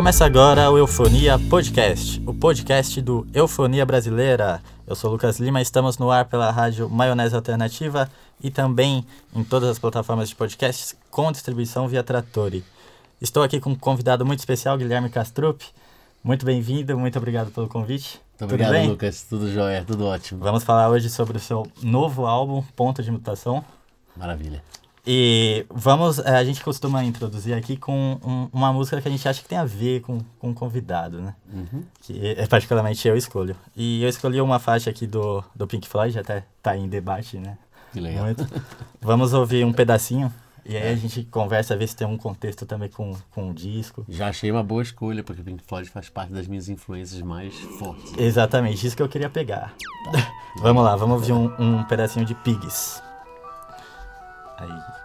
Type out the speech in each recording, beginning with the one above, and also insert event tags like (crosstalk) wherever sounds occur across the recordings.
Começa agora o Eufonia Podcast, o podcast do Eufonia Brasileira. Eu sou Lucas Lima, estamos no ar pela rádio Maionese Alternativa e também em todas as plataformas de podcasts com distribuição via Trattori. Estou aqui com um convidado muito especial, Guilherme Castrup. Muito bem-vindo, muito obrigado pelo convite. Muito obrigado, bem? Lucas. Tudo jóia, tudo ótimo. Vamos falar hoje sobre o seu novo álbum, Ponto de Mutação. Maravilha. E vamos, eh, a gente costuma introduzir aqui com um, uma música que a gente acha que tem a ver com, com o convidado, né? Uhum. Que é, particularmente eu escolho. E eu escolhi uma faixa aqui do, do Pink Floyd, até tá em debate, né? Que legal. Muito. Vamos ouvir um pedacinho e aí a gente conversa, ver se tem um contexto também com, com o disco. Já achei uma boa escolha, porque Pink Floyd faz parte das minhas influências mais fortes. Exatamente, isso que eu queria pegar. Tá. (laughs) vamos lá, vamos ouvir um, um pedacinho de Pigs. Aí.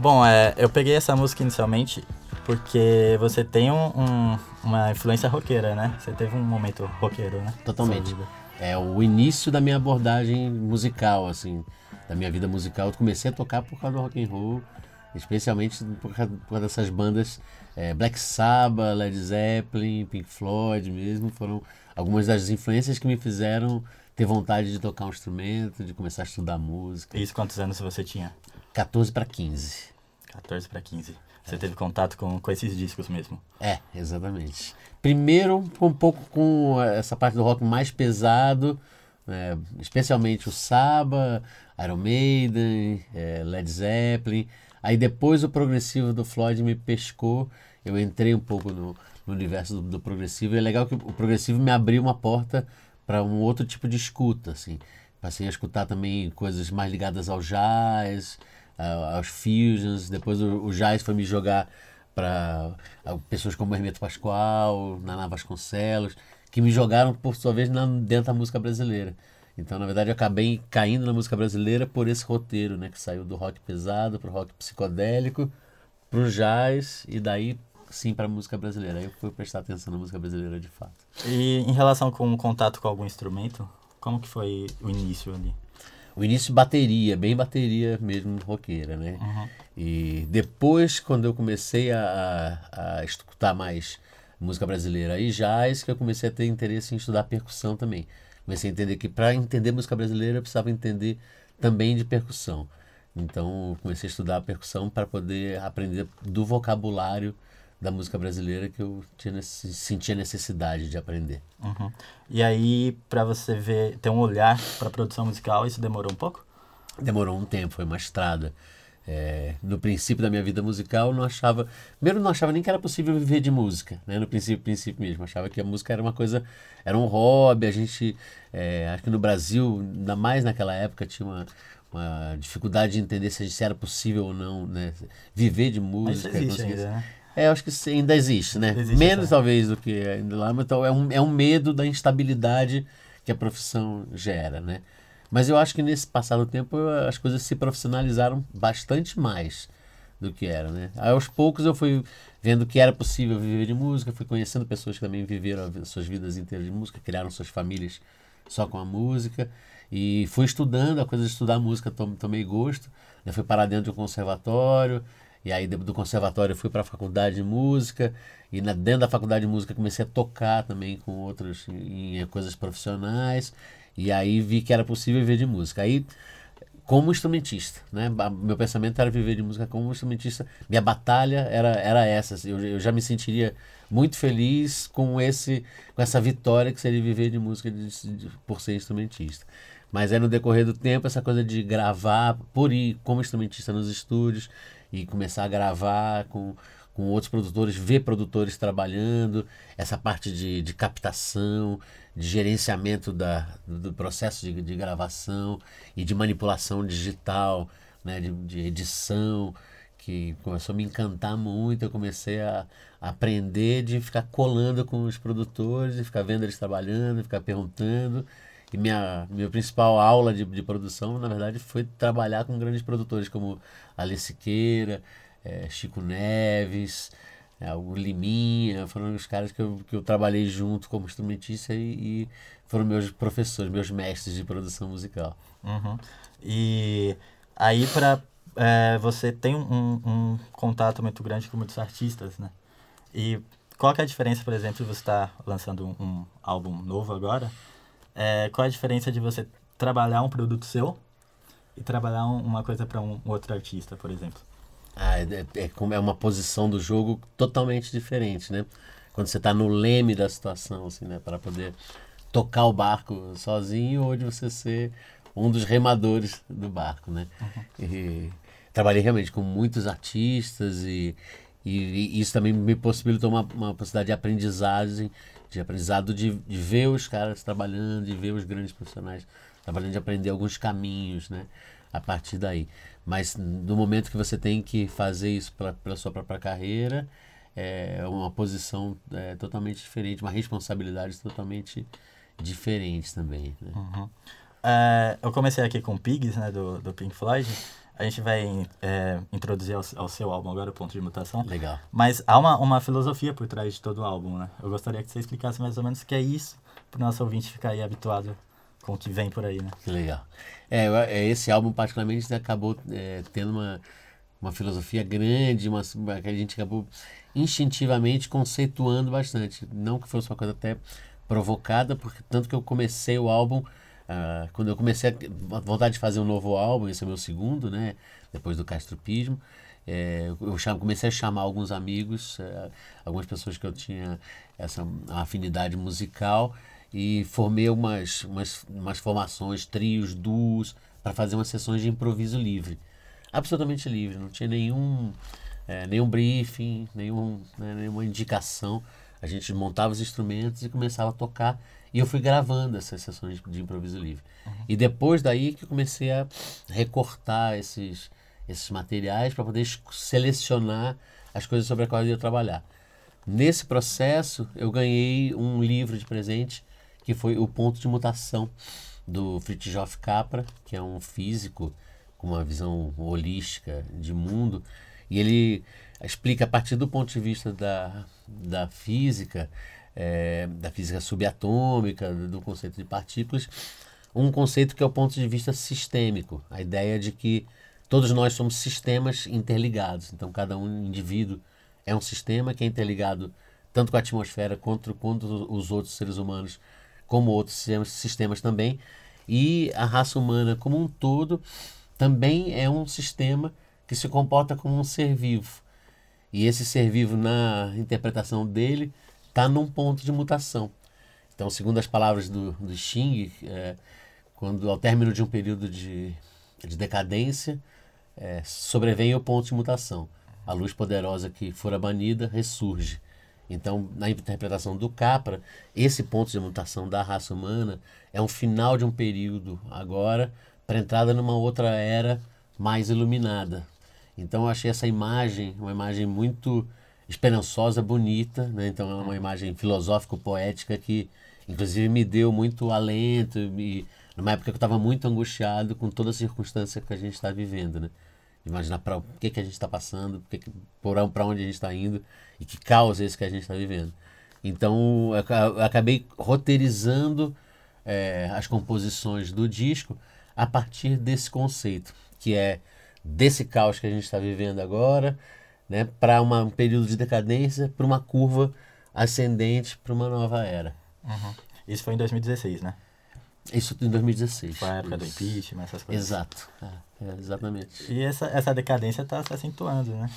Bom, é, eu peguei essa música inicialmente porque você tem um, um, uma influência roqueira, né? Você teve um momento roqueiro, né? Totalmente. É o início da minha abordagem musical, assim, da minha vida musical. Eu comecei a tocar por causa do rock and roll, especialmente por causa, por causa dessas bandas é, Black Sabbath, Led Zeppelin, Pink Floyd mesmo. Foram algumas das influências que me fizeram ter vontade de tocar um instrumento, de começar a estudar música. Isso quantos anos você tinha? 14 para 15. 14 para 15. Você é. teve contato com, com esses discos mesmo? É, exatamente. Primeiro, um pouco com essa parte do rock mais pesado, né? especialmente o Saba, Iron Maiden, é, Led Zeppelin. Aí depois o progressivo do Floyd me pescou. Eu entrei um pouco no, no universo do, do, progressivo. E é legal que o progressivo me abriu uma porta para um outro tipo de escuta, assim. Passei a escutar também coisas mais ligadas ao jazz, aos fusions. Depois o, o jazz foi me jogar para pessoas como Hermeto Pascoal, Naná Vasconcelos, que me jogaram, por sua vez, na, dentro da música brasileira. Então, na verdade, eu acabei caindo na música brasileira por esse roteiro, né? Que saiu do rock pesado para o rock psicodélico, para o jazz e daí sim para a música brasileira. Aí eu fui prestar atenção na música brasileira de fato. E em relação com o contato com algum instrumento, como que foi o início ali? O início bateria, bem bateria mesmo roqueira, né? Uhum. E depois, quando eu comecei a, a, a, escutar mais música brasileira e jazz, que eu comecei a ter interesse em estudar percussão também. Comecei a entender que para entender música brasileira eu precisava entender também de percussão. Então, comecei a estudar percussão para poder aprender do vocabulário da música brasileira que eu tinha, sentia necessidade de aprender. Uhum. E aí, para você ver, ter um olhar para a produção musical, isso demorou um pouco? Demorou um tempo, foi uma estrada. É, no princípio da minha vida musical, não achava. Primeiro, não achava nem que era possível viver de música, né? No princípio, princípio mesmo. Achava que a música era uma coisa. Era um hobby. A gente. É, acho que no Brasil, ainda mais naquela época, tinha uma, uma dificuldade de entender se era possível ou não, né? Viver de música. Mas existe ainda, né? É, acho que ainda existe, né? Existe Menos talvez do que ainda lá, mas então é um, é um medo da instabilidade que a profissão gera, né? Mas eu acho que nesse passado tempo as coisas se profissionalizaram bastante mais. do que era, né? Aí, aos poucos eu fui vendo que era possível viver de música, fui conhecendo pessoas que também viveram suas vidas inteiras de música, criaram suas famílias só com a música e fui estudando, a coisa de estudar música tomei gosto, eu fui parar dentro de um conservatório, e aí do conservatório fui para a faculdade de música e na, dentro da faculdade de música comecei a tocar também com outros em, em coisas profissionais e aí vi que era possível viver de música. Aí como instrumentista, né? Meu pensamento era viver de música como instrumentista. Minha batalha era, era essa. Assim, eu, eu já me sentiria muito feliz com esse com essa vitória que seria viver de música de, de, por ser instrumentista. Mas é no decorrer do tempo essa coisa de gravar por ir como instrumentista nos estúdios e começar a gravar com, com outros produtores, ver produtores trabalhando, essa parte de, de captação, de gerenciamento da, do processo de, de gravação e de manipulação digital, né, de, de edição, que começou a me encantar muito. Eu comecei a, aprender de ficar colando com os produtores, de ficar vendo eles trabalhando, ficar perguntando. E minha, minha principal aula de, de produção, na verdade, foi trabalhar com grandes produtores como Alice Siqueira, é, Chico Neves, é, o Liminha, foram os caras que eu, que eu trabalhei junto como instrumentista e, e foram meus professores, meus mestres de produção musical. Uhum. E aí para é, você tem um, um, contato muito grande com muitos artistas, né? E qual é a diferença, por exemplo, de você estar tá lançando um, um álbum novo agora é, qual a diferença de você trabalhar um produto seu e trabalhar um, uma coisa para um, outro artista, por exemplo? Ah, é, é, como é uma posição do jogo totalmente diferente, né? Quando você está no leme da situação, assim, né? Para poder tocar o barco sozinho ou de você ser um dos remadores do barco, né? Uhum. E, trabalhei realmente com muitos artistas e, e, e, isso também me possibilitou uma, uma possibilidade de aprendizagem de aprendizado de, de ver os caras trabalhando, de ver os grandes profissionais trabalhando, de aprender alguns caminhos, né? A partir daí. Mas no momento que você tem que fazer isso pela sua própria carreira, é uma posição é, totalmente diferente, uma responsabilidade totalmente diferente também. Né? Uhum. É, eu comecei aqui com Pigs, né, do, do Pink Floyd. A gente vai é, introduzir ao, ao, seu álbum agora, o Ponto de Mutação. Legal. Mas há uma, uma filosofia por trás de todo o álbum, né? Eu gostaria que você explicasse mais ou menos o que é isso, para o nosso ouvinte ficar aí habituado com o que vem por aí, né? Legal. É, é esse álbum, particularmente, acabou é, tendo uma, uma filosofia grande, uma, que a gente acabou instintivamente conceituando bastante. Não que fosse uma coisa até provocada, porque tanto que eu comecei o álbum Uh, quando eu comecei a vontade de fazer um novo álbum, esse é o meu segundo, né? Depois do Castropismo, é, eu chamo, comecei a chamar alguns amigos, é, algumas pessoas que eu tinha essa afinidade musical e formei umas, umas, umas formações, trios, duos, para fazer umas sessões de improviso livre. Absolutamente livre, não tinha nenhum, é, nenhum briefing, nenhum, né, nenhuma indicação. A gente montava os instrumentos e começava a tocar e eu fui gravando essas sessões de improviso livre. Uhum. E depois daí que comecei a recortar esses, esses materiais para poder selecionar as coisas sobre as quais eu ia trabalhar. Nesse processo, eu ganhei um livro de presente que foi O Ponto de Mutação, do Fritjof Capra, que é um físico com uma visão holística de mundo. E ele explica, a partir do ponto de vista da, da física, é, da física subatômica, do conceito de partículas, um conceito que é o ponto de vista sistêmico, a ideia de que todos nós somos sistemas interligados, então cada um indivíduo é um sistema que é interligado tanto com a atmosfera quanto com os outros seres humanos, como outros sistemas, sistemas também, e a raça humana como um todo também é um sistema que se comporta como um ser vivo. E esse ser vivo, na interpretação dele, está num ponto de mutação. Então, segundo as palavras do, do Xing, é, quando ao término de um período de, de decadência, é, sobrevém o ponto de mutação. A luz poderosa que fora banida ressurge. Então, na interpretação do Capra, esse ponto de mutação da raça humana é um final de um período agora para entrada numa outra era mais iluminada. Então, eu achei essa imagem uma imagem muito esperançosa, bonita, né? Então é uma imagem filosófico-poética que, inclusive, me deu muito alento e numa época que eu estava muito angustiado com toda a circunstância que a gente está vivendo, né? imaginar para o que, que a gente está passando, para onde a gente está indo e que caos é esse que a gente está vivendo. Então eu acabei roteirizando é, as composições do disco a partir desse conceito, que é desse caos que a gente está vivendo agora, né, para um período de decadência, para uma curva ascendente, para uma nova era. Uhum. Isso foi em 2016, né? Isso em 2016. Foi a época do impeachment, essas coisas. Exato, é, é, exatamente. E essa, essa decadência está se acentuando, né?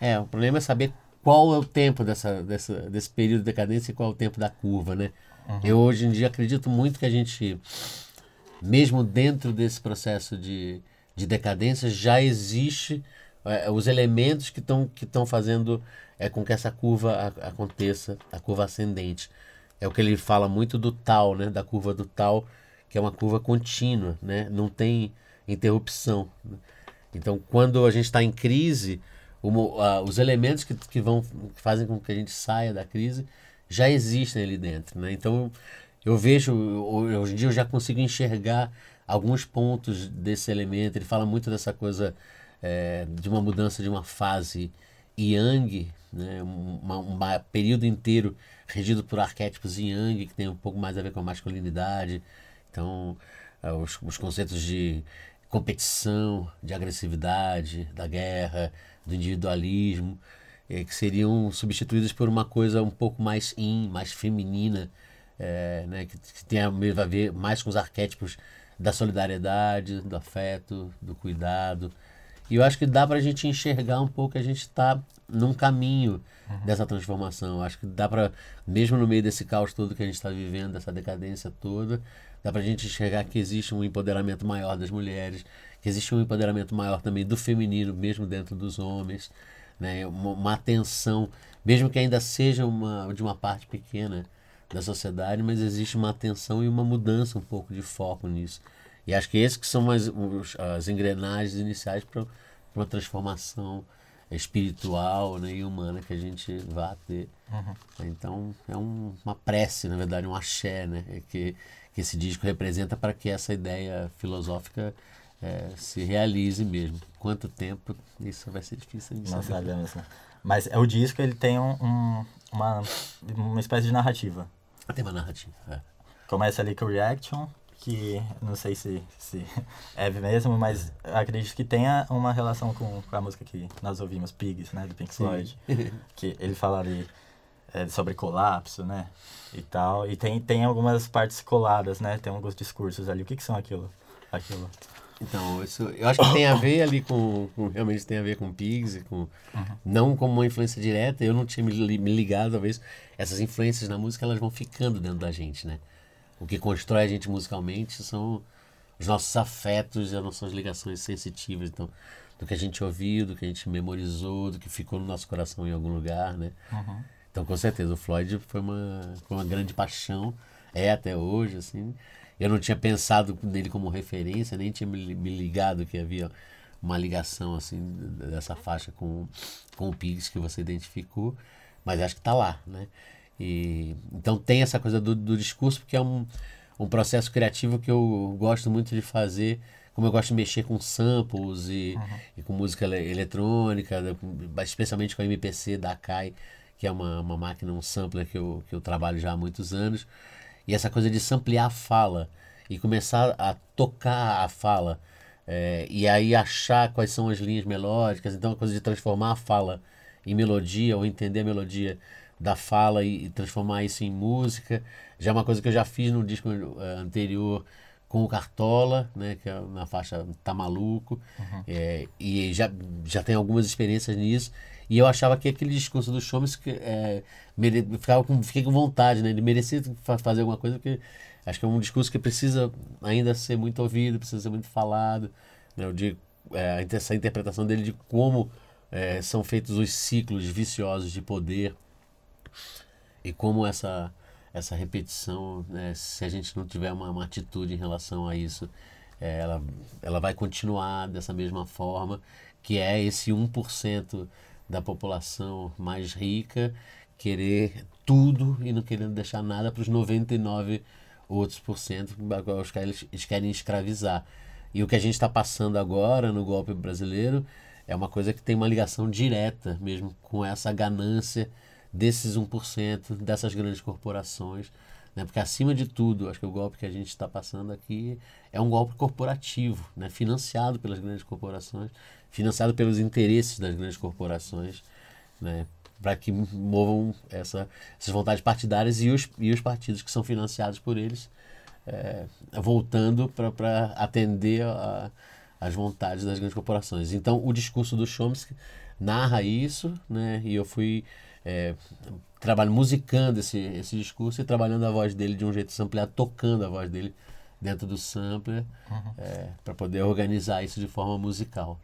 É, o problema é saber qual é o tempo dessa, dessa, desse período de decadência e qual é o tempo da curva, né? Uhum. Eu hoje em dia acredito muito que a gente, mesmo dentro desse processo de, de decadência, já existe é, os elementos que estão que fazendo é, com que essa curva a, aconteça, a curva ascendente. É o que ele fala muito do tal, né? Da curva do tal, que é uma curva contínua, né? Não tem interrupção. Então, quando a gente está em crise, uma, os elementos que, que, vão, que fazem com que a gente saia da crise já existem ali dentro. Né? Então, eu vejo, hoje em dia eu já consigo enxergar alguns pontos desse elemento. Ele fala muito dessa coisa é, de uma mudança de uma fase yang, né? um, período inteiro regido por arquétipos yang, que tem um pouco mais a ver com a masculinidade. Então, é, os, os conceitos de competição, de agressividade, da guerra, do individualismo, é, que seriam substituídas por uma coisa um pouco mais in, mais feminina, é, né, que, que tem a ver mais com os arquétipos da solidariedade, do afeto, do cuidado. E eu acho que dá para a gente enxergar um pouco que a gente está num caminho uhum. dessa transformação. Eu acho que dá para, mesmo no meio desse caos todo que a gente está vivendo, dessa decadência toda, dá para a gente enxergar que existe um empoderamento maior das mulheres, que existe um empoderamento maior também do feminino, mesmo dentro dos homens, né? uma, uma atenção, mesmo que ainda seja uma, de uma parte pequena da sociedade, mas existe uma atenção e uma mudança um pouco de foco nisso. E acho que esses que são as, as engrenagens iniciais para uma transformação espiritual né, e humana que a gente vai ter. Uhum. Então é um, uma prece, na verdade, um axé, né, que, que esse disco representa para que essa ideia filosófica é, se realize mesmo. Quanto tempo, isso vai ser difícil de Não sabemos, né? Mas é o disco, ele tem um, um, uma, uma espécie de narrativa. Tem uma narrativa, é. Começa ali com o Reaction, que não sei se, se (laughs) é mesmo, mas acredito que tenha uma relação com, com a música que nós ouvimos, Pigs, né, do Pink Floyd. (laughs) que ele fala ali é, sobre colapso, né, e tal. E tem, tem algumas partes coladas, né, tem alguns discursos ali. O que, que são aquilo? aquilo? Então, isso, eu acho que tem a ver ali com, com realmente tem a ver com Pigs, com, uhum. não como uma influência direta, eu não tinha me, me ligado, talvez, essas influências na música, elas vão ficando dentro da gente, né? O que constrói a gente musicalmente são os nossos afetos e as nossas ligações sensitivas, então, do que a gente ouviu, do que a gente memorizou, do que ficou no nosso coração em algum lugar, né? Uhum. Então, com certeza, o Floyd foi uma, foi uma grande paixão, é até hoje, assim, eu não tinha pensado nele como referência, nem tinha me ligado que havia uma ligação assim dessa faixa com, com o Pigs que você identificou, mas acho que está lá, né? E, então tem essa coisa do, do discurso, porque é um, um processo criativo que eu gosto muito de fazer, como eu gosto de mexer com samples e, uhum. e com música eletrônica, especialmente com a MPC da Akai, que é uma, uma máquina, um sampler que eu, que eu trabalho já há muitos anos. E essa coisa de samplear a fala e começar a tocar a fala. É, e aí achar quais são as linhas melódicas. Então, a coisa de transformar a fala em melodia ou entender a melodia da fala e, e transformar isso em música. Já é uma coisa que eu já fiz no disco uh, anterior com o Cartola, né, que é na faixa Tá Maluco. Uhum. É, e já, já tem algumas experiências nisso. E eu achava que aquele discurso do Chomes é, mere... ficava com, fiquei com vontade, né? Ele merecia fazer alguma coisa, porque acho que é um discurso que precisa ainda ser muito ouvido, precisa ser muito falado. Né? De, é, essa interpretação dele de como é, são feitos os ciclos viciosos de poder e como essa, essa repetição, né? se a gente não tiver uma, uma atitude em relação a isso, é, ela, ela vai continuar dessa mesma forma, que é esse 1% da população mais rica querer tudo e não querendo deixar nada para os 99 outros por cento os que eles, eles querem escravizar. E o que a gente está passando agora no golpe brasileiro é uma coisa que tem uma ligação direta mesmo com essa ganância desses 1%, dessas grandes corporações. Né? Porque, acima de tudo, acho que o golpe que a gente está passando aqui é um golpe corporativo, né? financiado pelas grandes corporações, financiado pelos interesses das grandes corporações, né? para que movam essa, essas vontades partidárias e os, e os partidos que são financiados por eles, é, voltando para atender a, as vontades das grandes corporações. Então, o discurso do Chomsky narra isso, né? E eu fui é, trabalho musicando esse, esse discurso e trabalhando a voz dele de um jeito ampliado, tocando a voz dele dentro do sampler, uhum. é, para poder organizar isso de forma musical.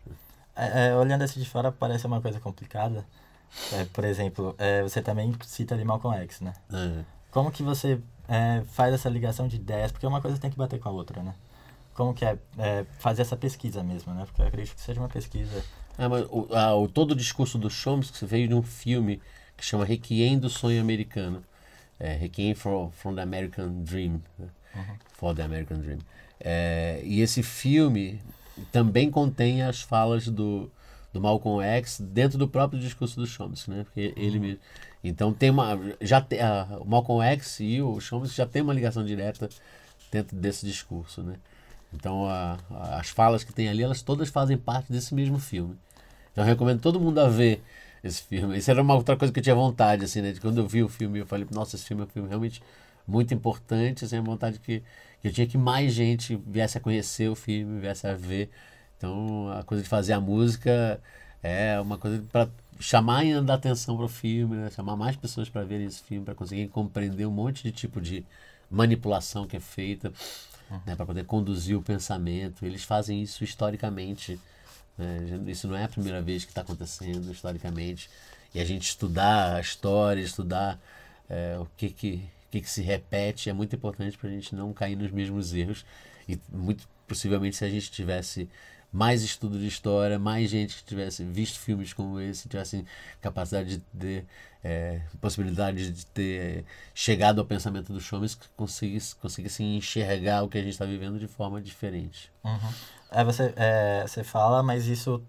É, é, olhando assim de fora, parece uma coisa complicada. É, por exemplo, é, você também cita ali Malcolm X, né? Como que você faz essa ligação de ideias? Porque uma coisa tem que bater com a outra, né? como que é, fazer essa pesquisa mesmo, né? Porque eu acredito que seja uma pesquisa. Mas o, a, o, todo o discurso do Chomsky veio de um filme que chama Requiem do Sonho Americano. É, Requiem from, from the American Dream. Né? Uhum. For the American Dream. É, e esse filme também contém as falas do, do Malcolm X dentro do próprio discurso do Chomsky, né? Porque ele uhum. Então tem uma. Já tem, a, o Malcolm X e o Chomsky já tem uma ligação direta dentro desse discurso, né? Então, a, a, as falas que tem ali, elas todas fazem parte desse mesmo filme. Então, eu recomendo todo mundo a ver esse filme. Isso era uma outra coisa que eu tinha vontade, assim, né? De quando eu vi o filme, eu falei, nossa, esse filme é um filme realmente muito importante, assim, a vontade que, que eu tinha que mais gente viesse a conhecer o filme, viesse a ver. Então, a coisa de fazer a música é uma coisa para chamar ainda a atenção para o filme, né? chamar mais pessoas para verem esse filme, para conseguirem compreender um monte de tipo de manipulação que é feita né, para poder conduzir o pensamento. Eles fazem isso historicamente. Né? Isso não é a primeira vez que está acontecendo historicamente. E a gente estudar a história, estudar é, o que, que, que, que se repete é muito importante para a gente não cair nos mesmos erros. E muito possivelmente se a gente tivesse mais estudo de história, mais gente que tivesse visto filmes como esse, tivesse capacidade de ter é, possibilidade de ter chegado ao pensamento do Chomes, que conseguisse, conseguisse enxergar o que a gente está vivendo de forma diferente. Uhum. É, você, é, você fala, mas isso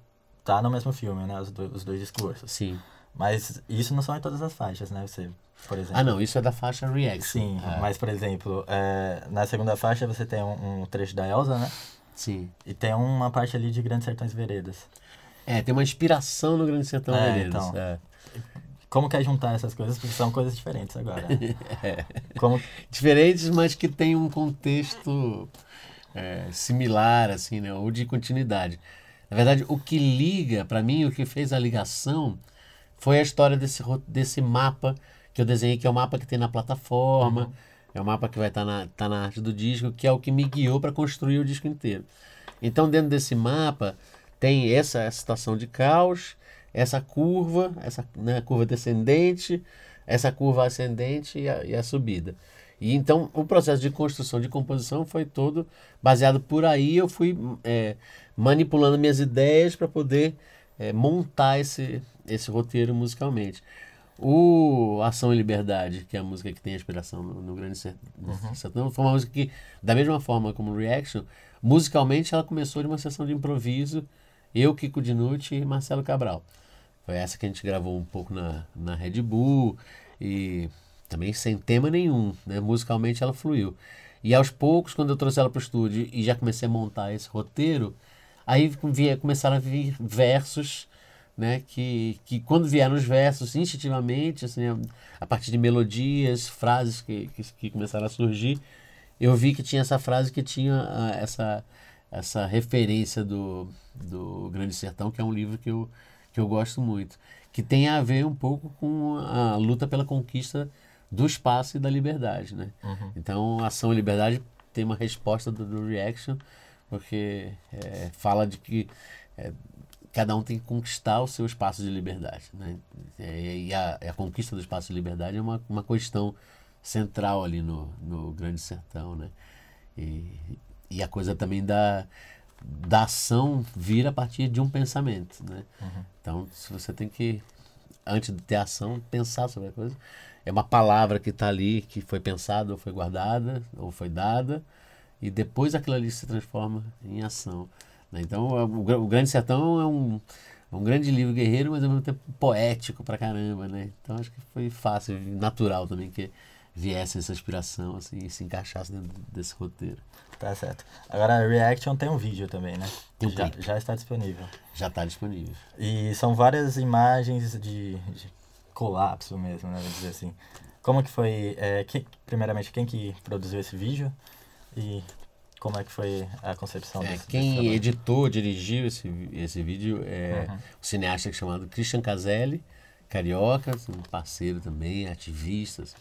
tá no mesmo filme, né? Os, do, os dois discursos. Sim. Mas isso não são em todas as faixas, né? Você, por exemplo. Ah, não, isso é da faixa React. Sim, é. mas, por exemplo, é, na segunda faixa você tem um, um trecho da Elsa, né? Sim. E tem uma parte ali de Grandes Sertões Veredas. É, tem uma inspiração no Grande Sertão é, Veredas. Então, é. Como que é juntar essas coisas? Porque são coisas diferentes agora. (laughs) é. Como... Diferentes, mas que tem um contexto é, similar, assim, né? Ou de continuidade. Na verdade, o que liga, para mim, o que fez a ligação foi a história desse, desse mapa que eu desenhei, que é o mapa que tem na plataforma. Uhum é o mapa que vai estar tá na, tá na arte do disco, que é o que me guiou para construir o disco inteiro. Então, dentro desse mapa, tem essa, essa situação de caos, essa curva, essa né, curva descendente, essa curva ascendente e a, e a, subida. E então, o processo de construção, de composição foi todo baseado por aí. Eu fui é, manipulando minhas ideias para poder é, montar esse, esse roteiro musicalmente. O Ação e Liberdade, que é a música que tem inspiração no, no Grande uhum. Sertão, foi uma música que, da mesma forma como Reaction, musicalmente ela começou de uma sessão de improviso, eu, Kiko Dinucci e Marcelo Cabral. Foi essa que a gente gravou um pouco na, na Red Bull e também sem tema nenhum, né? musicalmente ela fluiu. E aos poucos, quando eu trouxe ela para o estúdio e já comecei a montar esse roteiro, aí começaram a vir versos né, que, que quando vieram os versos, instintivamente, assim, a, partir de melodias, frases que, que, que, começaram a surgir, eu vi que tinha essa frase que tinha uh, essa, essa referência do, do Grande Sertão, que é um livro que eu, que eu gosto muito, que tem a ver um pouco com a luta pela conquista do espaço e da liberdade. Né? Uhum. Então, Ação e Liberdade tem uma resposta do, do Reaction, porque é, fala de que é, cada um tem que conquistar o seu espaço de liberdade. Né? E a, a conquista do espaço de liberdade é uma, uma questão central ali no, no Grande Sertão. Né? E, e a coisa também da, da ação vira a partir de um pensamento. Né? Uhum. Então, se você tem que, antes de ter ação, pensar sobre a coisa. É uma palavra que está ali, que foi pensada, ou foi guardada, ou foi dada, e depois aquilo ali se transforma em ação. Né? Então, o, o Grande Sertão é um, um grande livro guerreiro, mas ao mesmo tempo poético pra caramba, né? Então acho que foi fácil, natural também que viesse essa inspiração assim, e se encaixasse dentro desse roteiro. Tá certo. Agora, a Reaction tem um vídeo também, né? Tem já, clipe. já está disponível. Já está disponível. E são várias imagens de, de colapso mesmo, né? Vamos dizer assim. Como que foi, é, que, primeiramente, quem que produziu esse vídeo e como é que foi a concepção É, desse, desse quem trabalho? editou, dirigiu esse, esse vídeo é Uhum. um cineasta chamado Christian Caselli, carioca, um parceiro também, ativista. assim.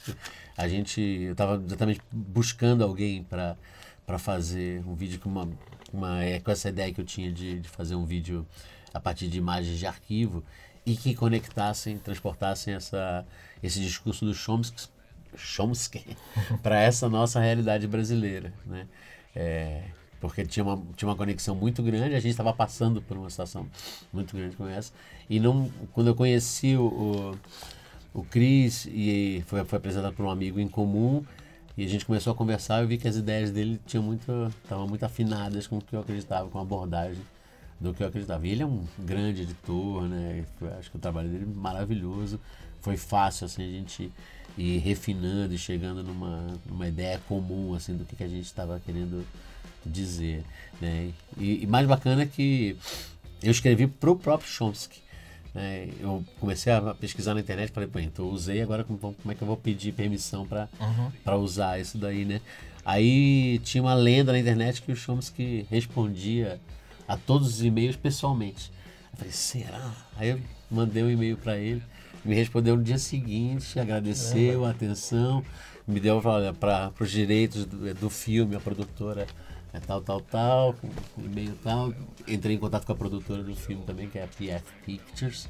A gente, eu estava exatamente buscando alguém para para fazer um vídeo com uma, uma é, com essa ideia que eu tinha de, de fazer um vídeo a partir de imagens de arquivo e que conectassem, transportassem essa, esse discurso do Chomsky, Chomsky (laughs) para essa nossa realidade brasileira, né? É, porque tinha uma, tinha uma conexão muito grande, a gente estava passando por uma situação muito grande como essa. E não, quando eu conheci o, o, o Cris e foi, foi apresentado por um amigo em comum, e a gente começou a conversar, eu vi que as ideias dele tinham muito, estavam muito afinadas com o que eu acreditava, com a abordagem do que eu acreditava. E ele é um grande editor, né? Acho que o trabalho dele é maravilhoso. Foi fácil assim a gente ir refinando e chegando numa, numa ideia comum assim do que, que a gente estava querendo dizer, né? E, e mais bacana é que eu escrevi pro próprio Chomsky. Né? Eu comecei a pesquisar na internet falei, pô, então eu usei, agora como, como é que eu vou pedir permissão para Uhum. para usar isso daí, né? Aí tinha uma lenda na internet que o Chomsky respondia a todos os e-mails pessoalmente. Eu falei, será? Aí eu mandei um e-mail para ele, me respondeu no dia seguinte, agradeceu a atenção, me deu para os direitos do, do filme, a produtora é tal, tal, tal, com com e-mail tal. Entrei em contato com a produtora do filme também, que é a PF Pictures.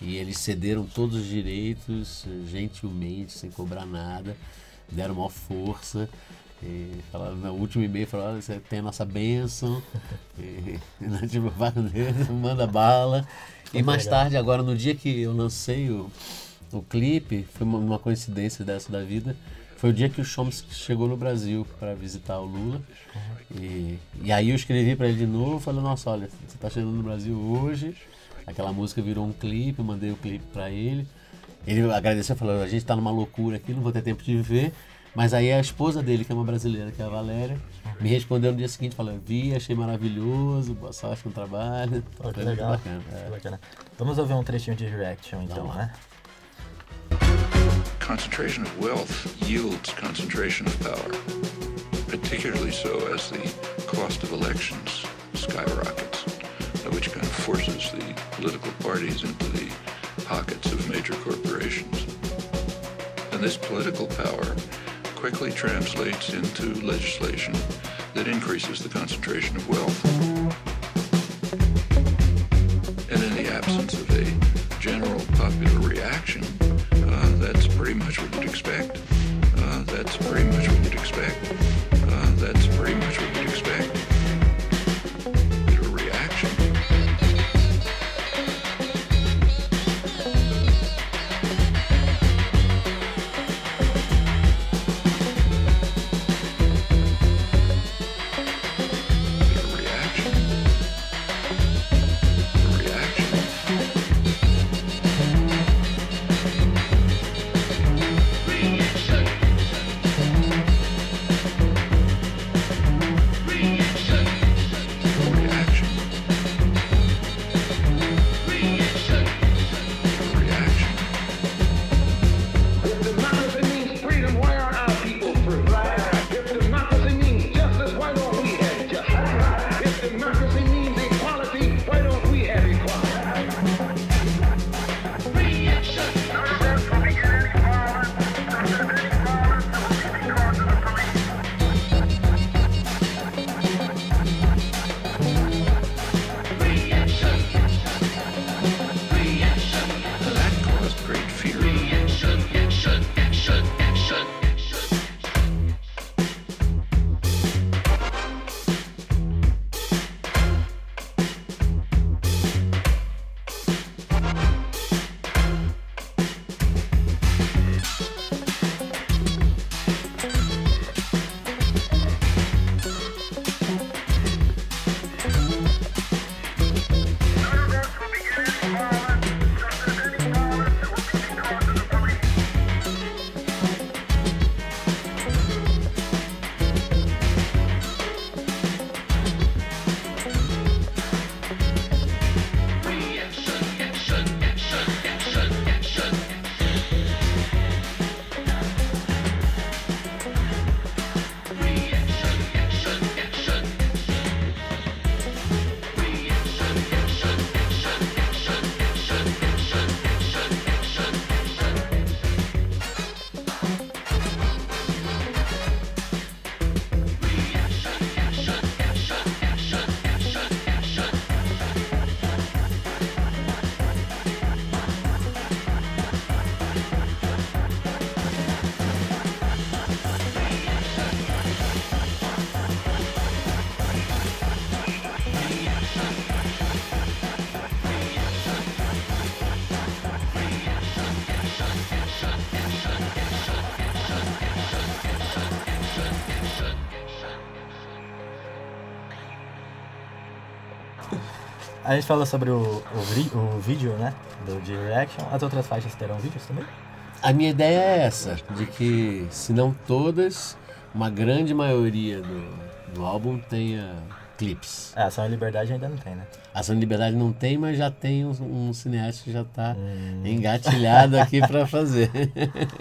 E eles cederam todos os direitos, gentilmente, sem cobrar nada, deram maior força. E falaram, no último e-mail, falaram, "Olha, você tem a nossa bênção, e, (laughs) né, tipo, manda bala. E mais tarde, agora, no dia que eu lancei o, o clipe, foi uma, uma coincidência dessa da vida, foi o dia que o Chomsky chegou no Brasil para visitar o Lula. E, e aí eu escrevi para ele de novo, falei, nossa, olha, você está chegando no Brasil hoje, aquela música virou um clipe, eu mandei o clipe para ele. Ele agradeceu, falou, a gente está numa loucura aqui, não vou ter tempo de ver. Mas aí a esposa dele, que é uma brasileira, que é a Valéria, me respondeu no dia seguinte, falou, vi, achei maravilhoso, boa sorte no trabalho. Pô, que legal. bacana. é. Bacana. Vamos ouvir um trechinho de Reaction então, né? Concentration of wealth yields concentration of power, particularly so as the cost of elections skyrockets, which kind of forces the political parties into the pockets of major corporations. And this political power quickly translates into legislation that increases the concentration of wealth. And in the absence of a general popular reaction, pretty much what you'd expect. Uh, that's pretty much what you'd expect. A gente falou sobre o, o, o vídeo, né? Do de Reaction. As outras faixas terão vídeos também? A minha ideia é essa, de que, se não todas, uma grande maioria do, do álbum tenha clipes. É, Ação e Liberdade ainda não tem, né? Ação de Liberdade não tem, mas já tem um, um cineasta que já está engatilhado aqui para fazer.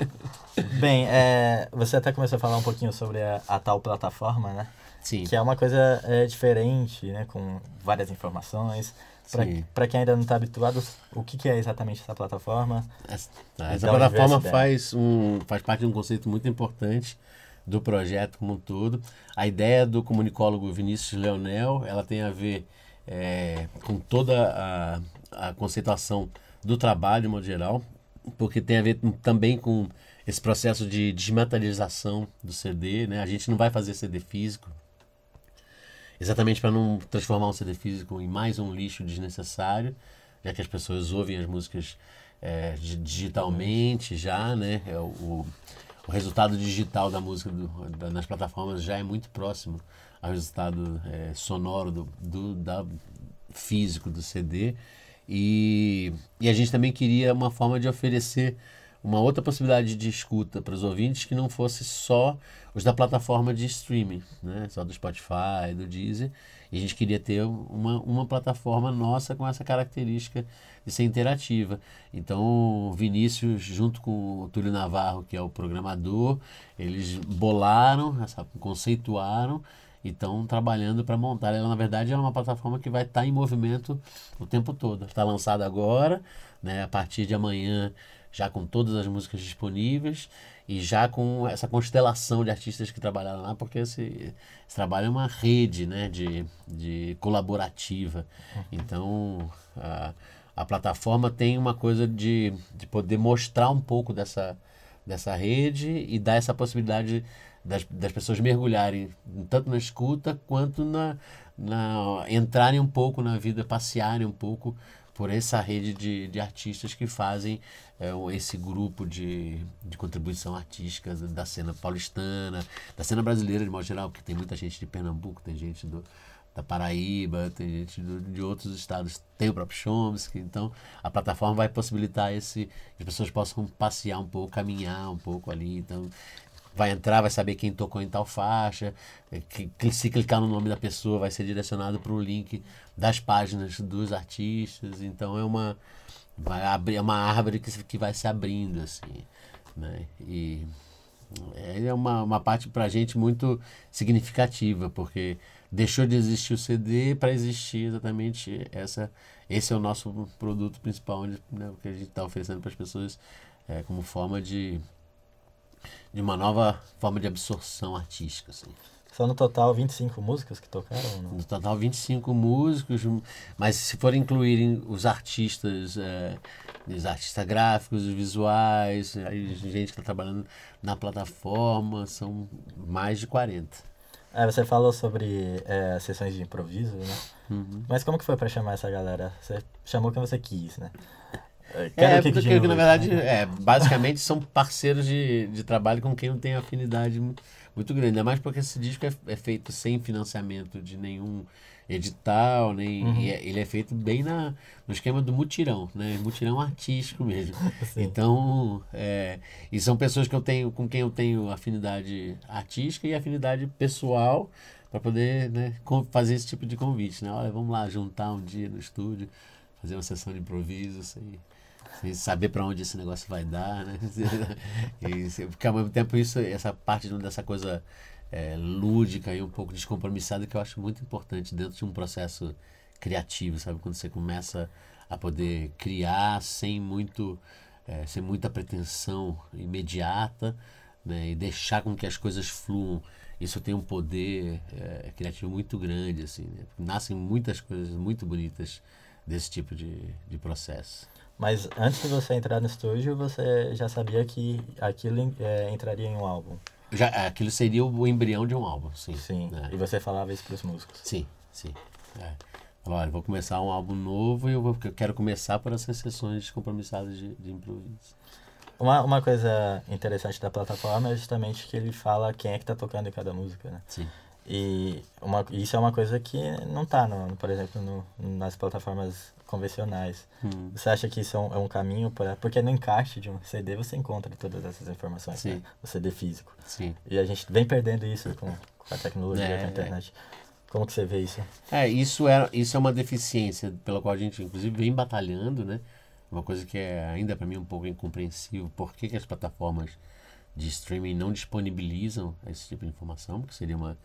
(laughs) Bem, é, você até começou a falar um pouquinho sobre a, a tal plataforma, né? Sim. Que é uma coisa é, diferente, né? Com várias informações. Para quem ainda não está habituado, o que, que é exatamente essa plataforma? Essa, essa plataforma faz, um, faz parte de um conceito muito importante do projeto como um todo. A ideia do comunicólogo Vinícius Leonel, ela tem a ver é, com toda a, a conceituação do trabalho, de modo geral, porque tem a ver também com esse processo de desmaterialização do CD. Né? A gente não vai fazer CD físico, exatamente para não transformar um CD físico em mais um lixo desnecessário, já que as pessoas ouvem as músicas é, di- digitalmente já, né? É, o, o resultado digital da música do- da- nas plataformas já é muito próximo ao resultado é, sonoro do, do da, físico do CD. E, e a gente também queria uma forma de oferecer uma outra possibilidade de escuta para os ouvintes que não fosse só os da plataforma de streaming, né? só do Spotify, do Deezer. E a gente queria ter uma, uma plataforma nossa com essa característica de ser interativa. Então, o Vinícius, junto com o Túlio Navarro, que é o programador, eles bolaram, essa, conceituaram e estão trabalhando para montar. Ela, na verdade, é uma plataforma que vai estar em movimento o tempo todo. Está lançada agora, né? a partir de amanhã, já com todas as músicas disponíveis e já com essa constelação de artistas que trabalharam lá, porque esse, esse trabalho é uma rede né? de, de colaborativa. Então, a, a plataforma tem uma coisa de, de poder mostrar um pouco dessa, dessa rede e dar essa possibilidade das, das pessoas mergulharem tanto na escuta quanto na, na entrarem um pouco na vida, passearem um pouco por essa rede de, de artistas que fazem é, esse grupo de, de contribuição artística da cena paulistana, da cena brasileira de modo geral, porque tem muita gente de Pernambuco, tem gente do, da Paraíba, tem gente do, de outros estados, tem o próprio Chomsky, então a plataforma vai possibilitar esse que as pessoas possam passear um pouco, caminhar um pouco ali, então vai entrar, vai saber quem tocou em tal faixa, eh, que, que se clicar no nome da pessoa vai ser direcionado para o link das páginas dos artistas, então é uma vai abrir é uma árvore que, que vai se abrindo assim, né? E é uma, uma parte para a gente muito significativa, porque deixou de existir o CD para existir exatamente essa. Esse é o nosso produto principal, onde, né, que a gente está oferecendo para as pessoas é, como forma de, de uma nova forma de absorção artística. Assim. São no total 25 músicas que tocaram não? No total, 25 músicos, mas se for incluírem os artistas, é, os artistas gráficos, os visuais, aí gente que está trabalhando na plataforma, são mais de 40. É, você falou sobre é, sessões de improviso, né? Uhum. Mas como que foi pra chamar essa galera? Você chamou quem você quis, né? É, que porque de na novo, verdade, é, basicamente são parceiros de, de trabalho com quem não tem afinidade mu- muito grande. Ainda mais porque esse disco é, é feito sem financiamento de nenhum edital, nem, Uhum. é- ele é feito bem na, no esquema do mutirão, né? Mutirão artístico mesmo. (laughs) Sim. Então, é, e são pessoas que eu tenho, com quem eu tenho afinidade artística e afinidade pessoal para poder né, fazer esse tipo de convite, né? Olha, vamos lá juntar um dia no estúdio, fazer uma sessão de improviso, sem, sem saber para onde esse negócio vai dar, né? (laughs) E, porque ao mesmo tempo isso, essa parte dessa coisa é, lúdica e um pouco descompromissada que eu acho muito importante dentro de um processo criativo, sabe? Quando você começa a poder criar sem muito, é, sem muita pretensão imediata, né? E deixar com que as coisas fluam. Isso tem um poder é, criativo muito grande, assim. Né? Nascem muitas coisas muito bonitas desse tipo de, de processo. Mas antes de você entrar no estúdio, você já sabia que aquilo é, entraria em um álbum. Já, aquilo seria o embrião de um álbum, sim. Sim. né? E você falava isso pros músicos. Sim, sim. É. Falou, olha, vou começar um álbum novo e eu, vou, eu quero começar por essas sessões descompromissadas de, de improviso. Uma, uma coisa interessante da plataforma é justamente que ele fala quem é que tá tocando em cada música, né? Sim. E uma, isso é uma coisa que não está, no, por exemplo, no, nas plataformas convencionais. Hum. Você acha que isso é um, é um caminho para... Porque no encarte de um CD você encontra todas essas informações, Sim. né? O CD físico. Sim. E a gente vem perdendo isso com, com a tecnologia, É, com a internet. Como que você vê isso? É, isso é, isso é uma deficiência pela qual a gente, inclusive, vem batalhando, né? Uma coisa que é ainda para mim um pouco incompreensível. Por que, que as plataformas de streaming não disponibilizam esse tipo de informação? Porque seria uma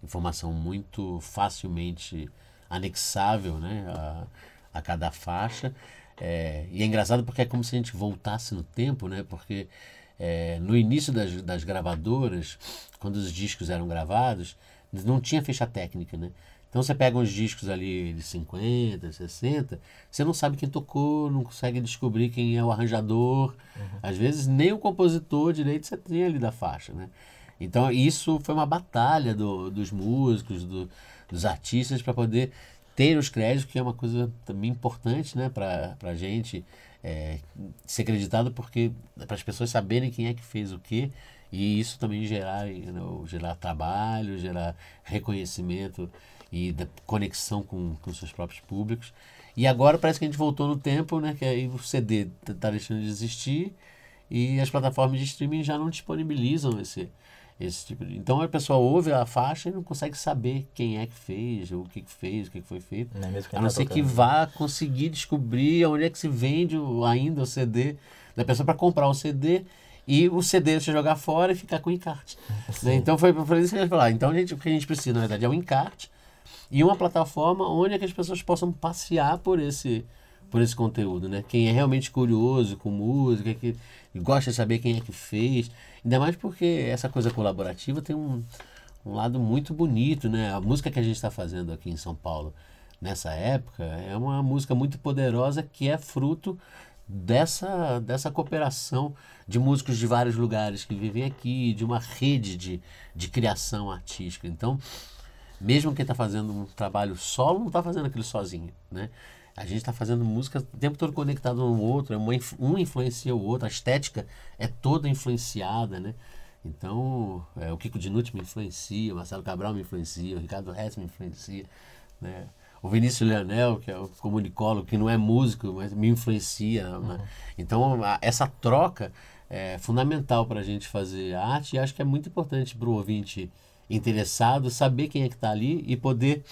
informação muito facilmente anexável, né? A, a cada faixa. É, e é engraçado porque é como se a gente voltasse no tempo, né? Porque é, no início das, das gravadoras, quando os discos eram gravados, não tinha ficha técnica, né? Então você pega uns discos ali de 50, 60, você não sabe quem tocou, não consegue descobrir quem é o arranjador. Às vezes nem o compositor direito você tem ali da faixa, né? Então isso foi uma batalha do, dos músicos, do, dos artistas para poder ter os créditos, que é uma coisa também importante, né, para a gente é, ser acreditado, porque para as pessoas saberem quem é que fez o quê e isso também gerar, you know, gerar trabalho, gerar reconhecimento e conexão com, com seus próprios públicos. E agora parece que a gente voltou no tempo, né, que aí o CD está deixando de existir e as plataformas de streaming já não disponibilizam esse esse tipo de... Então a pessoa ouve a faixa e não consegue saber quem é que fez, o que, que fez, o que, que foi feito. Não é A não tá ser que tocando. vá conseguir descobrir onde é que se vende o- ainda o CD da pessoa para comprar o CD e o CD você jogar fora e ficar com o encarte. (laughs) né? Então foi por isso que a gente falar. Então a gente, o que a gente precisa, na verdade, é o encarte e uma plataforma onde é que as pessoas possam passear por esse por esse conteúdo, né? Quem é realmente curioso com música, que gosta de saber quem é que fez, ainda mais porque essa coisa colaborativa tem um, um lado muito bonito, né? A música que a gente está fazendo aqui em São Paulo nessa época é uma música muito poderosa que é fruto dessa, dessa cooperação de músicos de vários lugares que vivem aqui, de uma rede de, de criação artística. Então, mesmo quem está fazendo um trabalho solo não está fazendo aquilo sozinho, né? A gente está fazendo música o tempo todo conectado um ao outro, é um influencia o outro, a estética é toda influenciada, né? Então, é, o Kiko Dinucci me influencia, o Marcelo Cabral me influencia, o Ricardo Hess me influencia, né? O Vinícius Leonel, que é o comunicólogo, que não é músico, mas me influencia. né? Então, a- essa troca é fundamental para a gente fazer arte e acho que é muito importante para o ouvinte interessado saber quem é que está ali e poder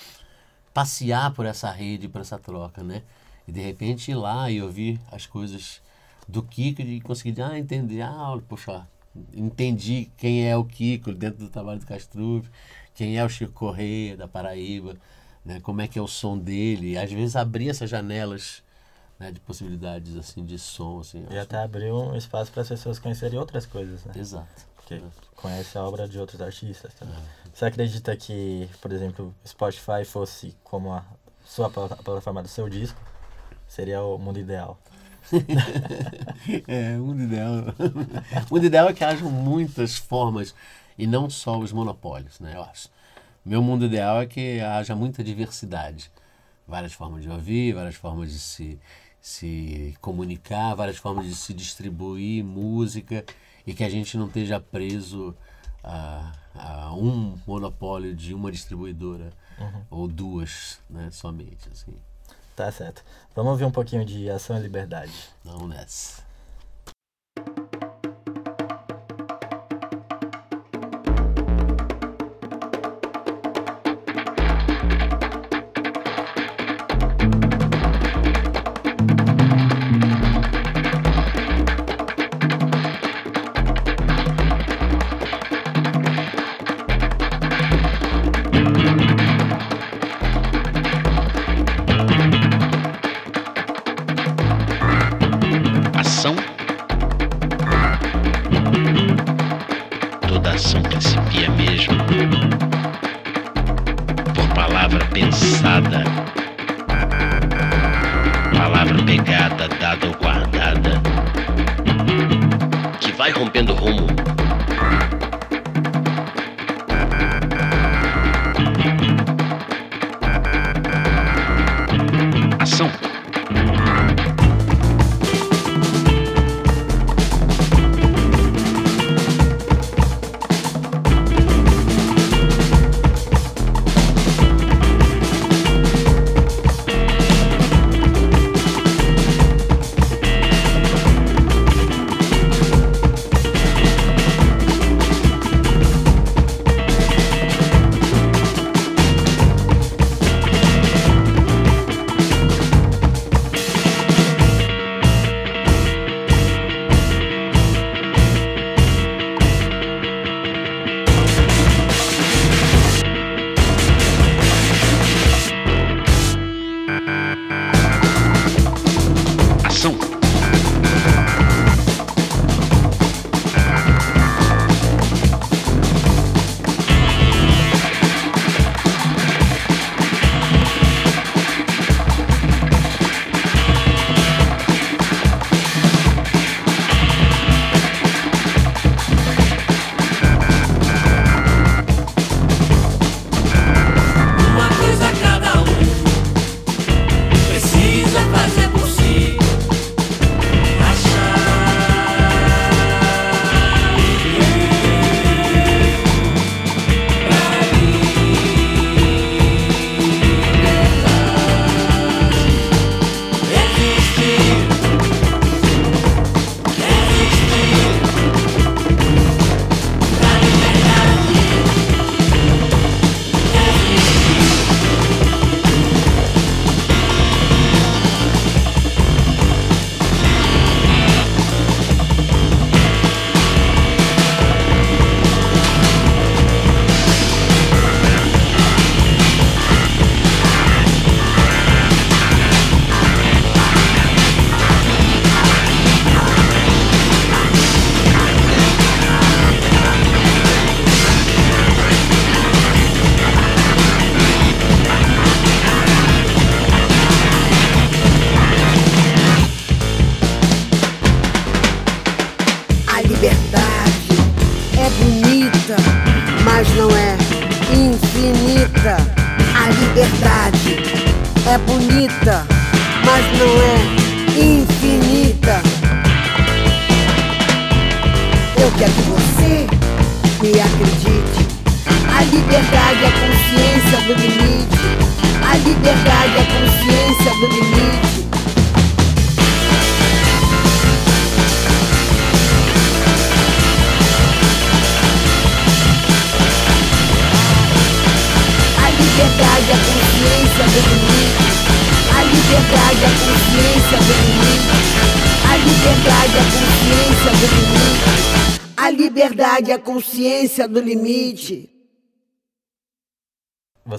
passear por essa rede, por essa troca, né? E de repente ir lá e ouvir as coisas do Kiko e conseguir ah, entender, ah, poxa, entendi quem é o Kiko dentro do trabalho do Castrup, quem é o Chico Correia da Paraíba, né? Como é que é o som dele, e às vezes abrir essas janelas né, de possibilidades assim de som, assim. E até abriu um espaço para as pessoas conhecerem outras coisas, né? Exato. Porque conhece a obra de outros artistas também. Você acredita que, por exemplo, Spotify fosse como a sua plataforma do seu disco? Seria o mundo ideal. (laughs) É, o mundo ideal. o mundo ideal é que hajam muitas formas e não só os monopólios, né? Eu acho. Meu mundo ideal é que haja muita diversidade. Várias formas de ouvir, várias formas de se, se comunicar, várias formas de se distribuir música e que a gente não esteja preso a, a um monopólio de uma distribuidora ou duas, né? Somente, assim. Tá certo. Vamos ouvir um pouquinho de Ação e Liberdade. Não nessa.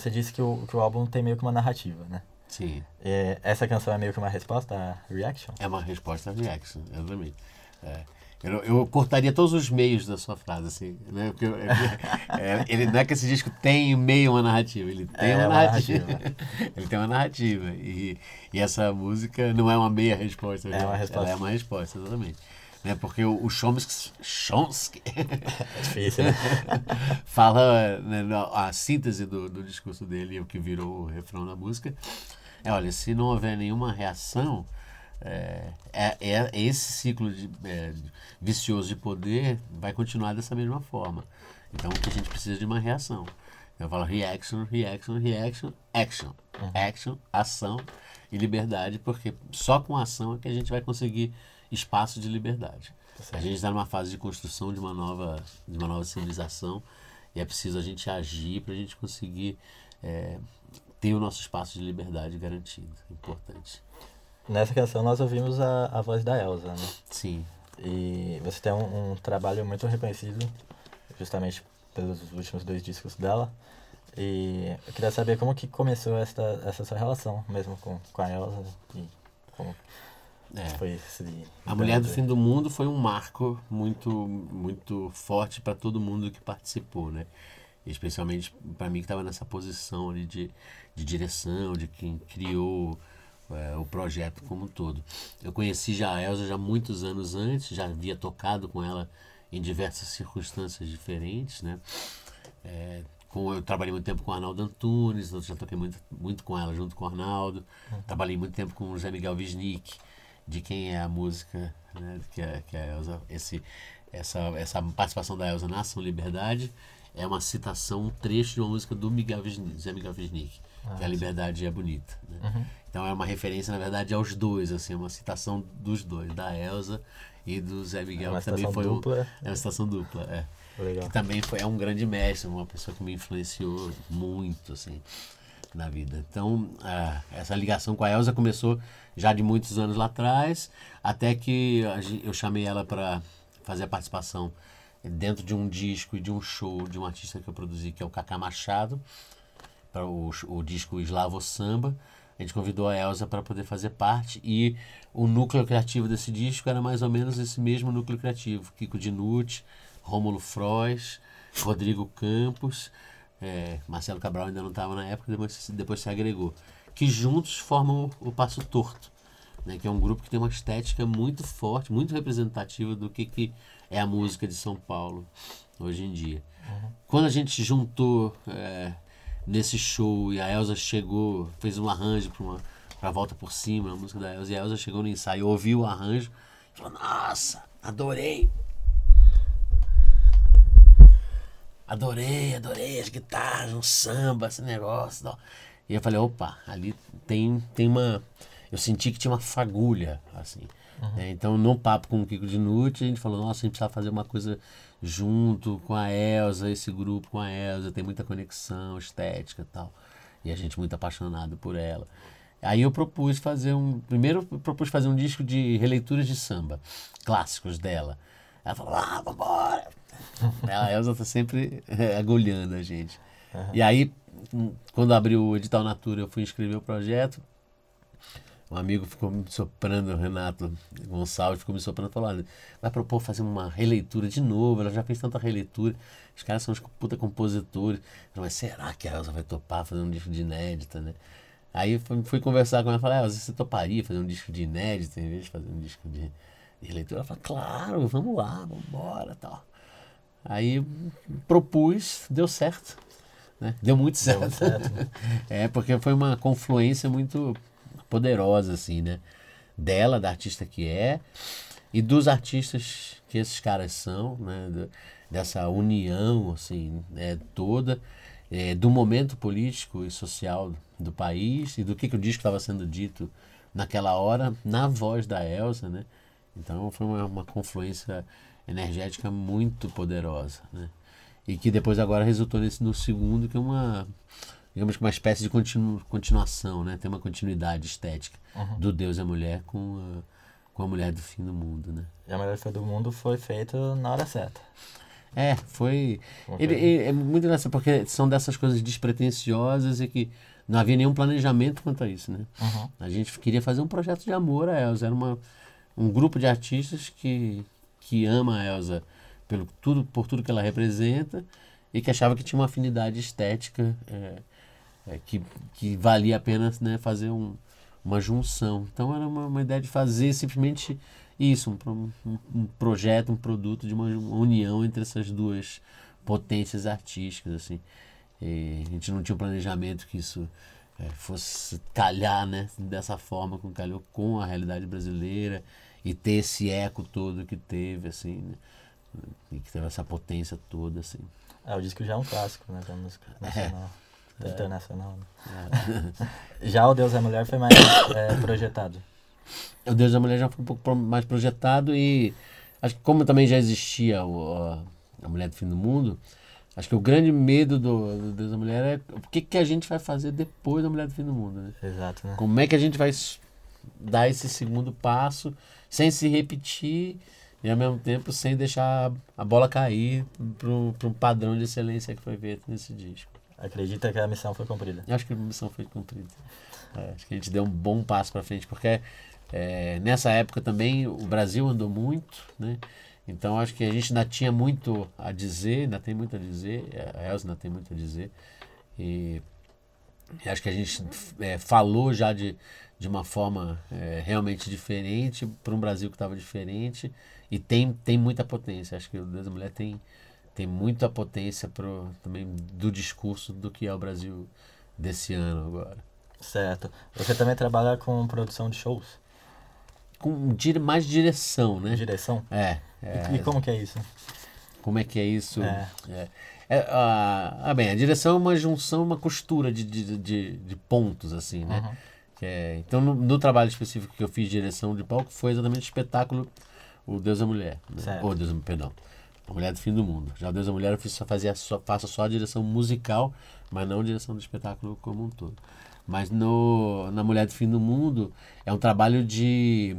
Você disse que o, que o álbum tem meio que uma narrativa, né? Sim. É, essa canção é meio que uma resposta à Reaction? É uma resposta à reaction, exatamente. É. Eu, eu cortaria todos os meios da sua frase, assim, né? Porque eu- é- ele não é que esse disco tem meio uma narrativa, ele tem É uma uma narrativa. narrativa. ele tem uma narrativa. E, e essa música não é uma meia resposta. É uma resposta. Ela é uma resposta, exatamente. Né? Porque o, o Chomsky, Chomsky (laughs) É difícil, né? (laughs) fala né, a síntese do, do discurso dele, o que virou o refrão da música. É, olha, se não houver nenhuma reação, é, é- é- esse ciclo de, é, vicioso de poder vai continuar dessa mesma forma. Então, o que a gente precisa de uma reação. Eu falo reaction, reaction, reaction, action. Action, ação e liberdade, porque só com ação é que a gente vai conseguir espaço de liberdade. A gente está numa fase de construção de uma nova, de uma nova civilização e é preciso a gente agir para a gente conseguir é, ter o nosso espaço de liberdade garantido. Importante. Nessa canção nós ouvimos a, a voz da Elsa, né? Sim. E você tem um, um trabalho muito reconhecido, justamente pelos últimos dois discos dela. E eu queria saber como que começou essa, essa sua relação mesmo com, com a Elsa e como É. foi esse... A Mulher do Fim do Mundo foi um marco muito, muito forte para todo mundo que participou, né? Especialmente para mim que estava nessa posição ali de, de direção, de quem criou é, o projeto como um todo. Eu conheci já a Elsa já muitos anos antes, já havia tocado com ela em diversas circunstâncias diferentes, né? É, com, eu trabalhei muito tempo com o Arnaldo Antunes, eu já toquei muito, muito com ela junto com o Arnaldo. Trabalhei muito tempo com o José Miguel Wisnik, de quem é a música, né, que é, que é a Elza, esse, essa, essa participação da Elza na Ação Liberdade é uma citação, um trecho de uma música do Miguel Wisnik, José Miguel Wisnik, que é A Liberdade é Bonita. né? Então é uma referência, na verdade, aos dois, assim, é uma citação dos dois, da Elza e do Zé Miguel, uma que também foi um- dupla. é uma citação dupla, é Legal. que também foi é um grande mestre, uma pessoa que me influenciou muito assim na vida. Então, essa ligação com a Elsa começou já de muitos anos lá atrás, até que eu chamei ela para fazer a participação dentro de um disco e de um show de um artista que eu produzi, que é o Cacá Machado, para o, o disco Eslavo Samba. A gente convidou a Elsa para poder fazer parte e o núcleo criativo desse disco era mais ou menos esse mesmo núcleo criativo. Kiko Dinucci, Rômulo Frois, Rodrigo Campos, é, Marcelo Cabral ainda não estava na época, depois, depois se agregou. Que juntos formam o, o Passo Torto, né, que é um grupo que tem uma estética muito forte, muito representativa do que, que é a música de São Paulo hoje em dia. Quando a gente juntou é, nesse show e a Elsa chegou, fez um arranjo para uma pra volta por cima, a música da Elsa, e a Elsa chegou no ensaio, ouviu o arranjo, falou: Nossa, adorei! Adorei, adorei as guitarras, um samba, esse negócio. Tal. E eu falei, opa, ali tem, tem uma. Eu senti que tinha uma fagulha, assim. né? Então, no papo com o Kiko Dinucci, a gente falou, nossa, a gente precisava fazer uma coisa junto com a Elsa, esse grupo com a Elsa, tem muita conexão estética e tal. E a gente muito apaixonado por ela. Aí eu propus fazer um. Primeiro eu propus fazer um disco de releituras de samba, clássicos dela. Ela falou, ah, vambora! (laughs) A Elza tá sempre é, agulhando a gente. E aí, hum, quando abriu o edital Natura, eu fui inscrever o projeto. Um amigo ficou me soprando, o Renato Gonçalves ficou me soprando, falou, olha, vai propor fazer uma releitura de novo, ela já fez tanta releitura, os caras são uns puta compositores. Mas será que a Elza vai topar fazer um disco de inédita, né? Aí fui, fui conversar com ela falei, Elza, você toparia fazer um disco de inédita em vez de fazer um disco de, de releitura? Ela falou, claro, vamos lá, vamos embora, tal. Aí propus, deu certo. Né? Deu muito certo. muito certo. (laughs) é, porque foi uma confluência muito poderosa, assim, né? Dela, da artista que é, e dos artistas que esses caras são, né? Dessa união, assim, né? toda, é, do momento político e social do país e do que, que o disco estava sendo dito naquela hora, na voz da Elsa, né? Então foi uma, uma confluência energética muito poderosa, né? E que depois agora resultou nesse no segundo, que é uma digamos que uma espécie de continu, continuação, né? Tem uma continuidade estética do Deus e a mulher com a, com a mulher do fim do mundo, né? E a melhor foi do mundo foi feito na hora certa. É, foi. Uma Ele, ele- é muito engraçado, porque são dessas coisas despretensiosas e que não havia nenhum planejamento quanto a isso, né? Uhum. A gente queria fazer um projeto de amor a Elsa. Era uma, um grupo de artistas que, que ama a Elsa pelo tudo, por tudo que ela representa e que achava que tinha uma afinidade estética é, é, que, que valia a pena né, fazer um, uma junção. Então era uma, uma ideia de fazer simplesmente isso, um, um, um projeto, um produto de uma, uma união entre essas duas potências artísticas. Assim. E a gente não tinha um planejamento que isso é, fosse calhar né, dessa forma como calhou com a realidade brasileira e ter esse eco todo que teve, assim, né? e que teve essa potência toda, assim. É, o disco já é um clássico, né? Da música nacional. É. da Internacional. né? (laughs) Já o Deus é Mulher foi mais é, projetado. O Deus da Mulher já foi um pouco mais projetado e acho que como também já existia o, a, a Mulher do Fim do Mundo, acho que o grande medo do, do Deus da Mulher é o que, que a gente vai fazer depois da Mulher do Fim do Mundo, né? Exato, né? Como é que a gente vai dar esse segundo passo sem se repetir e ao mesmo tempo sem deixar a bola cair para um padrão de excelência que foi feito nesse disco. Acredita que a missão foi cumprida. Eu acho que a missão foi cumprida. É, acho que a gente deu um bom passo para frente, porque é, nessa época também o Brasil andou muito, né? Então acho que a gente ainda tinha muito a dizer, ainda tem muito a dizer, a Elza ainda tem muito a dizer. E acho que a gente é, falou já de, de uma forma é, realmente diferente para um Brasil que estava diferente e tem, tem muita potência. Acho que o Deus da Mulher tem, tem muita potência pro, também do discurso do que é o Brasil desse ano agora. Certo. Você também trabalha com produção de shows? Com dire, mais direção, né? Direção? É. E- é E, como que é isso? Como é que é isso? É. É. É, ah, ah, bem, a direção é uma junção, uma costura de, de, de, de pontos, assim, né? Uhum. É- então, no, no trabalho específico que eu fiz de direção de palco, foi exatamente o espetáculo O Deus da Mulher. Né? Ou Deus, perdão. A Mulher do Fim do Mundo. Já o Deus da Mulher eu fiz, só fazia, só, faço só a direção musical, mas não a direção do espetáculo como um todo. Mas no, na Mulher do Fim do Mundo é um trabalho de,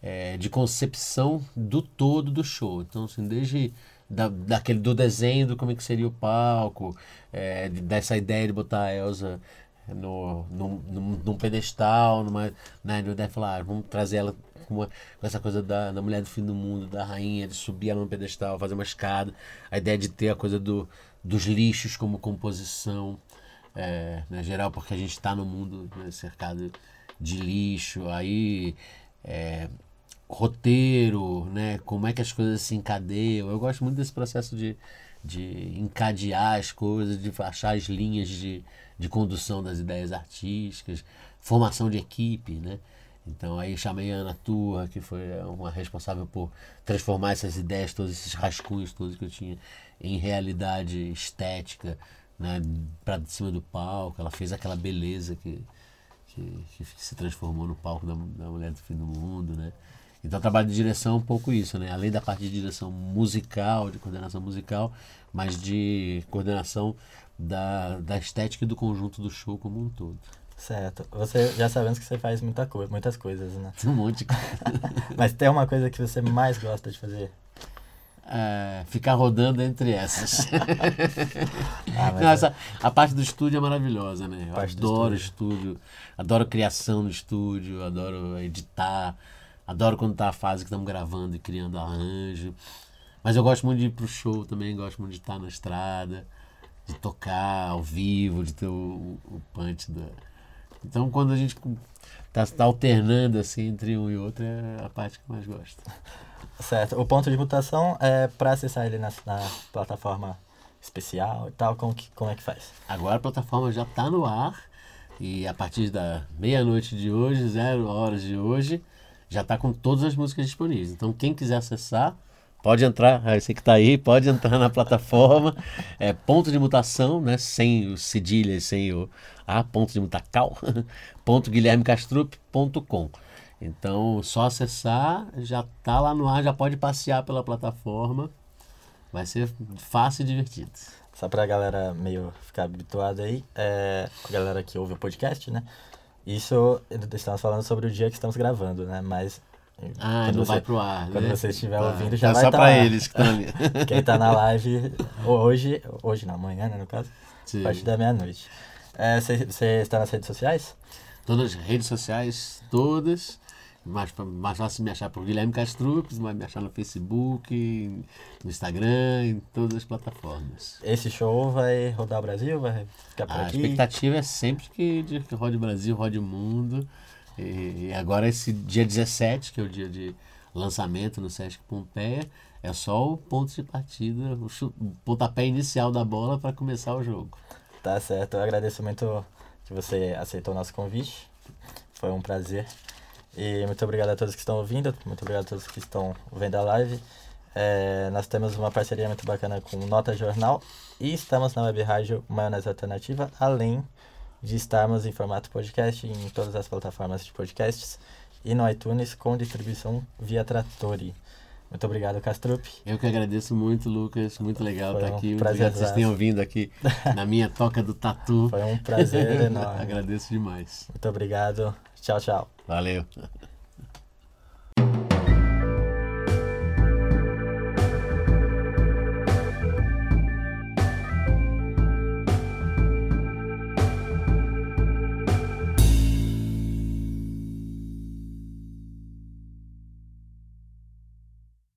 é, de concepção do todo do show. Então, assim, desde da, daquele, do desenho do como é que seria o palco, é, de- dessa ideia de botar a Elsa no, num, num, num pedestal, numa, né, de falar, ah, vamos trazer ela com, uma- com essa coisa da, da mulher do fim do mundo, da rainha, de subir ela no pedestal, fazer uma escada, a ideia de ter a coisa do, dos lixos como composição, é, né, geral, porque a gente está no mundo né, cercado de lixo, aí é, roteiro, né, como é que as coisas se encadeiam. Eu gosto muito desse processo de, de encadear as coisas, de achar as linhas de, de condução das ideias artísticas, formação de equipe, né? Então aí chamei a Ana Turra, que foi uma responsável por transformar essas ideias, todos esses rascunhos todos que eu tinha em realidade estética, né, para cima do palco. Ela fez aquela beleza que, que, que se transformou no palco da, da Mulher do Fim do Mundo, né? Então, o trabalho de direção é um pouco isso, né? Além da parte de direção musical, de coordenação musical, mas de coordenação da, da estética e do conjunto do show como um todo. Certo. Você já sabemos que você faz muita coisa, muitas coisas, né? (laughs) Um monte de coisa. (laughs) Mas tem uma coisa que você mais gosta de fazer? É, ficar rodando entre essas. (laughs) Ah, Não, essa- a parte do estúdio é maravilhosa, né? Eu adoro estúdio, adoro criação no estúdio, adoro editar, adoro quando tá a fase que estamos gravando e criando arranjo. Mas eu gosto muito de ir pro show também, gosto muito de estar na estrada, de tocar ao vivo, de ter o, o punch da. Então quando a gente tá, tá alternando assim entre um e outro é a parte que eu mais gosto. (laughs) Certo. O ponto de mutação é para acessar ele na, na plataforma especial e tal, como, que, como é que faz? Agora a plataforma já está no ar. E a partir da meia-noite de hoje, zero horas de hoje, já está com todas as músicas disponíveis. Então, quem quiser acessar, pode entrar. Ah, Você que está aí, pode entrar na (laughs) plataforma. É ponto de mutação, né? Sem o cedilha, sem o A, ponto de mutacal, (laughs) ponto guilhermecastrup.com. Então, só acessar, já tá lá no ar, já pode passear pela plataforma. Vai ser fácil e divertido. Só pra galera meio ficar habituada aí, é, a galera que ouve o podcast, né? Isso, estamos falando sobre o dia que estamos gravando, né? Mas. Ah, quando não você- vai pro ar, Quando né? você estiver Tá. ouvindo, já É vai só tá pra lá. eles que estão ali. (laughs) Quem tá na live (laughs) hoje, hoje não, amanhã, né, no caso, Sim. a partir da meia-noite. É, Você você está nas redes sociais? Todas as redes sociais, todas. Mais, mais fácil me achar por Guilherme Castrup, vai me achar no Facebook, no Instagram, em todas as plataformas. Esse show vai rodar o Brasil? Vai ficar por A aqui? expectativa é sempre que, que rode o Brasil, rode o mundo. E, e agora esse dia 17, que é o dia de lançamento no Sesc Pompeia, é só o ponto de partida, o, o pontapé inicial da bola para começar o jogo. Tá certo, eu agradeço muito que você aceitou o nosso convite. Foi um prazer. E muito obrigado a todos que estão ouvindo, muito obrigado a todos que estão vendo a live. É, nós temos uma parceria muito bacana com Nota Jornal e estamos na web rádio Maionese Alternativa, além de estarmos em formato podcast em todas as plataformas de podcasts e no iTunes com distribuição via Trattori. Muito obrigado, Castrup. Eu que agradeço muito, Lucas. Muito legal Foi estar um aqui. Muito obrigado que vocês tenham vindo aqui (laughs) na minha toca do tatu. Foi um prazer (laughs) enorme. agradeço demais. Muito obrigado. Tchau, tchau. Valeu.